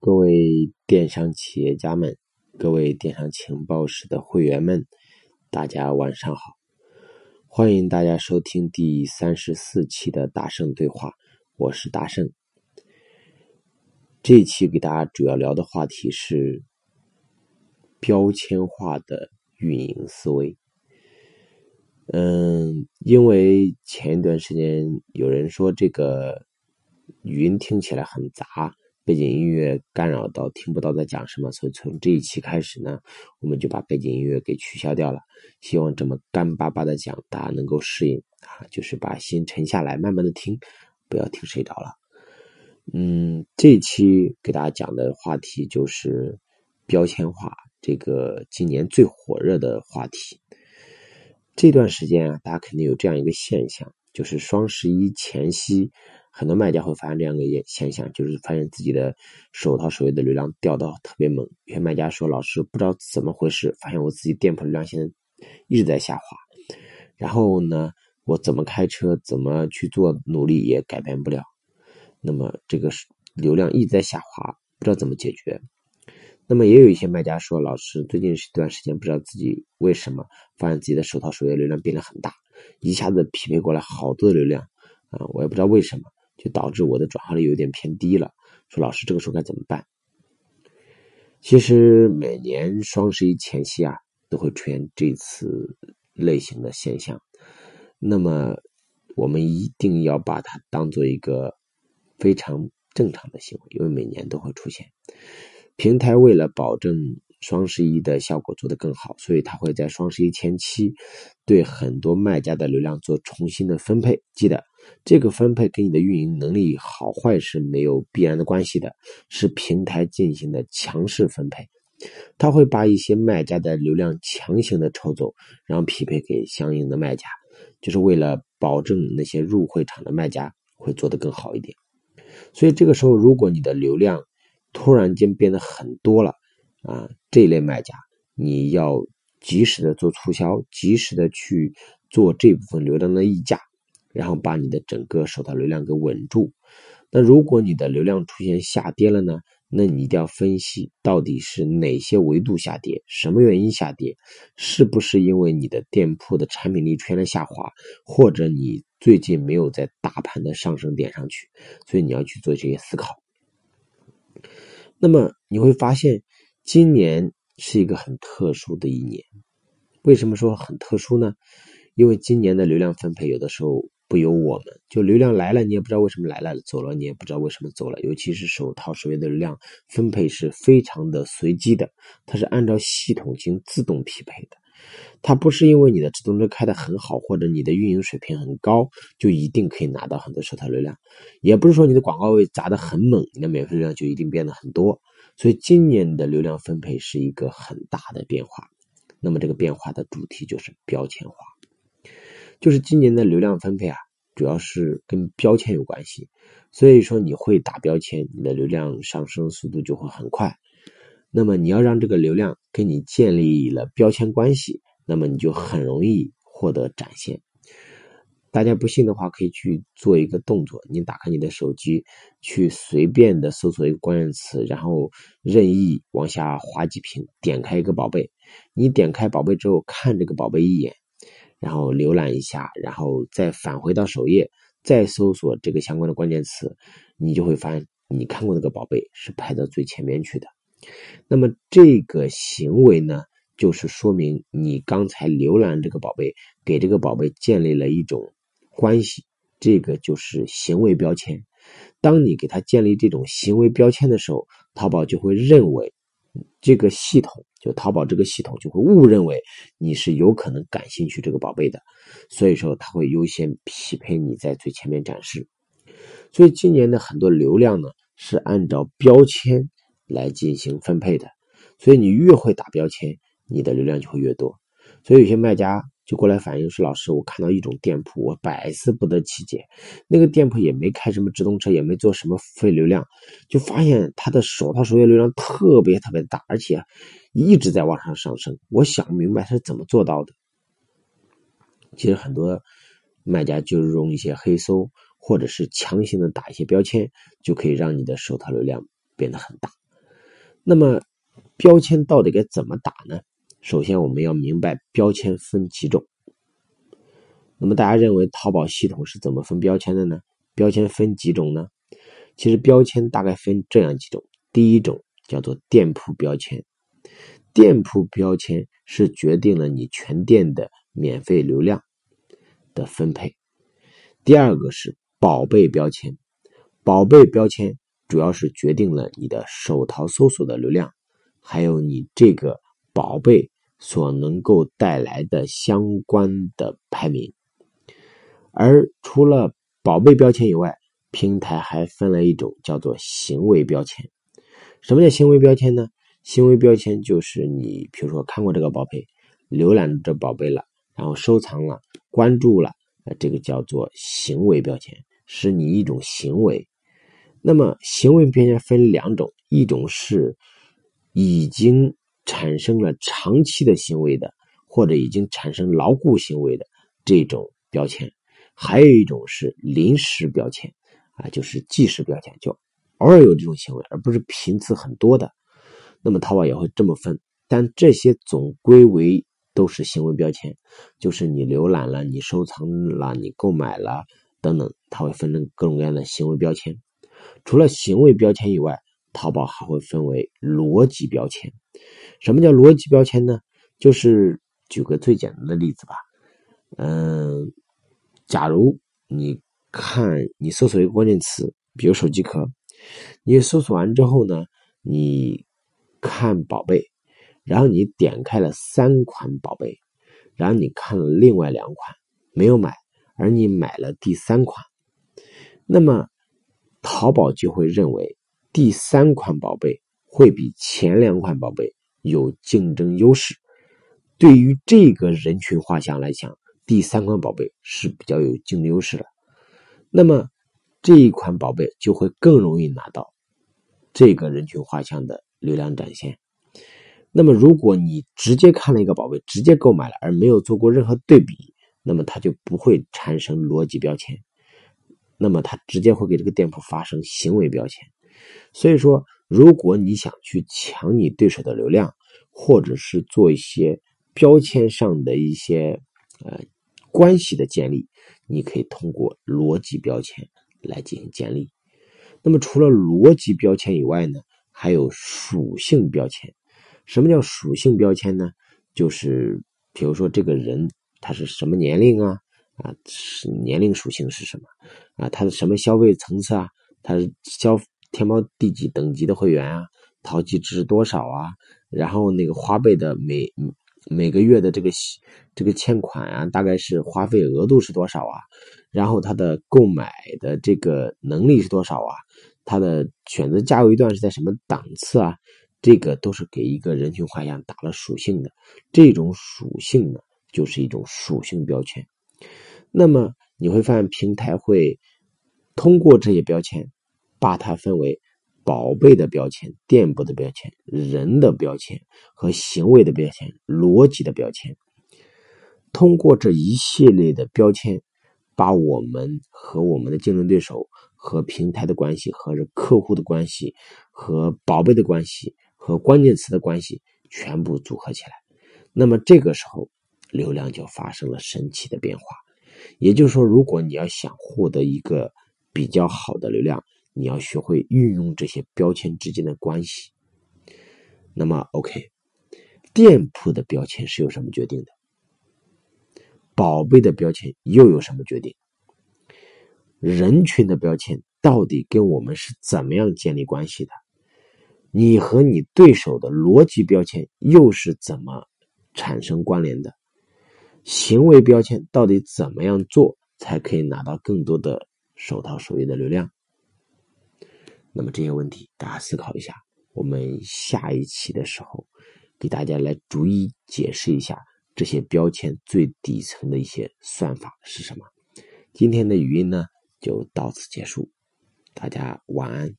各位电商企业家们，各位电商情报室的会员们，大家晚上好！欢迎大家收听第三十四期的大圣对话，我是大圣。这一期给大家主要聊的话题是标签化的运营思维。嗯，因为前一段时间有人说这个语音听起来很杂。背景音乐干扰到听不到在讲什么，所以从这一期开始呢，我们就把背景音乐给取消掉了。希望这么干巴巴的讲，大家能够适应啊，就是把心沉下来，慢慢的听，不要听睡着了。嗯，这一期给大家讲的话题就是标签化，这个今年最火热的话题。这段时间啊，大家肯定有这样一个现象，就是双十一前夕。很多卖家会发现这样一个现象，就是发现自己的手淘首页的流量掉到特别猛。有些卖家说：“老师不知道怎么回事，发现我自己店铺流量现在一直在下滑。然后呢，我怎么开车，怎么去做努力也改变不了。那么这个流量一直在下滑，不知道怎么解决。那么也有一些卖家说：老师最近这段时间不知道自己为什么发现自己的手淘首页流量变得很大，一下子匹配过来好多流量啊，我也不知道为什么。”就导致我的转化率有点偏低了。说老师，这个时候该怎么办？其实每年双十一前夕啊，都会出现这次类型的现象。那么我们一定要把它当做一个非常正常的行为，因为每年都会出现。平台为了保证双十一的效果做得更好，所以他会在双十一前期对很多卖家的流量做重新的分配。记得。这个分配跟你的运营能力好坏是没有必然的关系的，是平台进行的强势分配，他会把一些卖家的流量强行的抽走，然后匹配给相应的卖家，就是为了保证那些入会场的卖家会做得更好一点。所以这个时候，如果你的流量突然间变得很多了啊，这一类卖家你要及时的做促销，及时的去做这部分流量的溢价。然后把你的整个手淘流量给稳住。那如果你的流量出现下跌了呢？那你一定要分析到底是哪些维度下跌，什么原因下跌？是不是因为你的店铺的产品力出现了下滑，或者你最近没有在大盘的上升点上去？所以你要去做这些思考。那么你会发现，今年是一个很特殊的一年。为什么说很特殊呢？因为今年的流量分配有的时候。不由我们，就流量来了，你也不知道为什么来了；走了，你也不知道为什么走了。尤其是手套首页的流量分配是非常的随机的，它是按照系统进行自动匹配的。它不是因为你的直通车开的很好，或者你的运营水平很高，就一定可以拿到很多手套流量；也不是说你的广告位砸的很猛，你的免费流量就一定变得很多。所以今年的流量分配是一个很大的变化。那么这个变化的主题就是标签化。就是今年的流量分配啊，主要是跟标签有关系，所以说你会打标签，你的流量上升速度就会很快。那么你要让这个流量跟你建立了标签关系，那么你就很容易获得展现。大家不信的话，可以去做一个动作，你打开你的手机，去随便的搜索一个关键词，然后任意往下滑几屏，点开一个宝贝，你点开宝贝之后，看这个宝贝一眼。然后浏览一下，然后再返回到首页，再搜索这个相关的关键词，你就会发现你看过那个宝贝是排到最前面去的。那么这个行为呢，就是说明你刚才浏览这个宝贝，给这个宝贝建立了一种关系，这个就是行为标签。当你给他建立这种行为标签的时候，淘宝就会认为这个系统。就淘宝这个系统就会误认为你是有可能感兴趣这个宝贝的，所以说它会优先匹配你在最前面展示。所以今年的很多流量呢是按照标签来进行分配的，所以你越会打标签，你的流量就会越多。所以有些卖家。就过来反映说：“老师，我看到一种店铺，我百思不得其解。那个店铺也没开什么直通车，也没做什么付费流量，就发现他的手套首页流量特别特别大，而且一直在往上上升。我想不明白他是怎么做到的。其实很多卖家就是用一些黑搜，或者是强行的打一些标签，就可以让你的手套流量变得很大。那么标签到底该怎么打呢？首先我们要明白标签分几种。那么大家认为淘宝系统是怎么分标签的呢？标签分几种呢？其实标签大概分这样几种。第一种叫做店铺标签，店铺标签是决定了你全店的免费流量的分配。第二个是宝贝标签，宝贝标签主要是决定了你的手淘搜索的流量，还有你这个宝贝所能够带来的相关的排名。而除了宝贝标签以外，平台还分了一种叫做行为标签。什么叫行为标签呢？行为标签就是你，比如说看过这个宝贝，浏览这宝贝了，然后收藏了、关注了，这个叫做行为标签，是你一种行为。那么行为标签分两种，一种是已经产生了长期的行为的，或者已经产生牢固行为的这种标签，还有一种是临时标签，啊，就是即时标签，就。偶尔有这种行为，而不是频次很多的，那么淘宝也会这么分。但这些总归为都是行为标签，就是你浏览了、你收藏了、你购买了等等，它会分成各种各样的行为标签。除了行为标签以外，淘宝还会分为逻辑标签。什么叫逻辑标签呢？就是举个最简单的例子吧，嗯，假如你看你搜索一个关键词，比如手机壳。你搜索完之后呢，你看宝贝，然后你点开了三款宝贝，然后你看了另外两款没有买，而你买了第三款，那么淘宝就会认为第三款宝贝会比前两款宝贝有竞争优势。对于这个人群画像来讲，第三款宝贝是比较有竞争优势的。那么。这一款宝贝就会更容易拿到这个人群画像的流量展现。那么，如果你直接看了一个宝贝，直接购买了，而没有做过任何对比，那么它就不会产生逻辑标签。那么，它直接会给这个店铺发生行为标签。所以说，如果你想去抢你对手的流量，或者是做一些标签上的一些呃关系的建立，你可以通过逻辑标签。来进行建立。那么，除了逻辑标签以外呢，还有属性标签。什么叫属性标签呢？就是比如说这个人他是什么年龄啊？啊，是年龄属性是什么？啊，他的什么消费层次啊？他是消天猫第几等级的会员啊？淘气值多少啊？然后那个花呗的每每个月的这个这个欠款啊，大概是花费额度是多少啊？然后他的购买的这个能力是多少啊？他的选择价位段是在什么档次啊？这个都是给一个人群画像打了属性的。这种属性呢，就是一种属性标签。那么你会发现，平台会通过这些标签，把它分为宝贝的标签、店铺的标签、人的标签和行为的标签、逻辑的标签。通过这一系列的标签。把我们和我们的竞争对手、和平台的关系、和客户的关系、和宝贝的关系、和关键词的关系全部组合起来，那么这个时候流量就发生了神奇的变化。也就是说，如果你要想获得一个比较好的流量，你要学会运用这些标签之间的关系。那么，OK，店铺的标签是由什么决定的？宝贝的标签又有什么决定？人群的标签到底跟我们是怎么样建立关系的？你和你对手的逻辑标签又是怎么产生关联的？行为标签到底怎么样做才可以拿到更多的手淘首页的流量？那么这些问题大家思考一下，我们下一期的时候给大家来逐一解释一下。这些标签最底层的一些算法是什么？今天的语音呢就到此结束，大家晚安。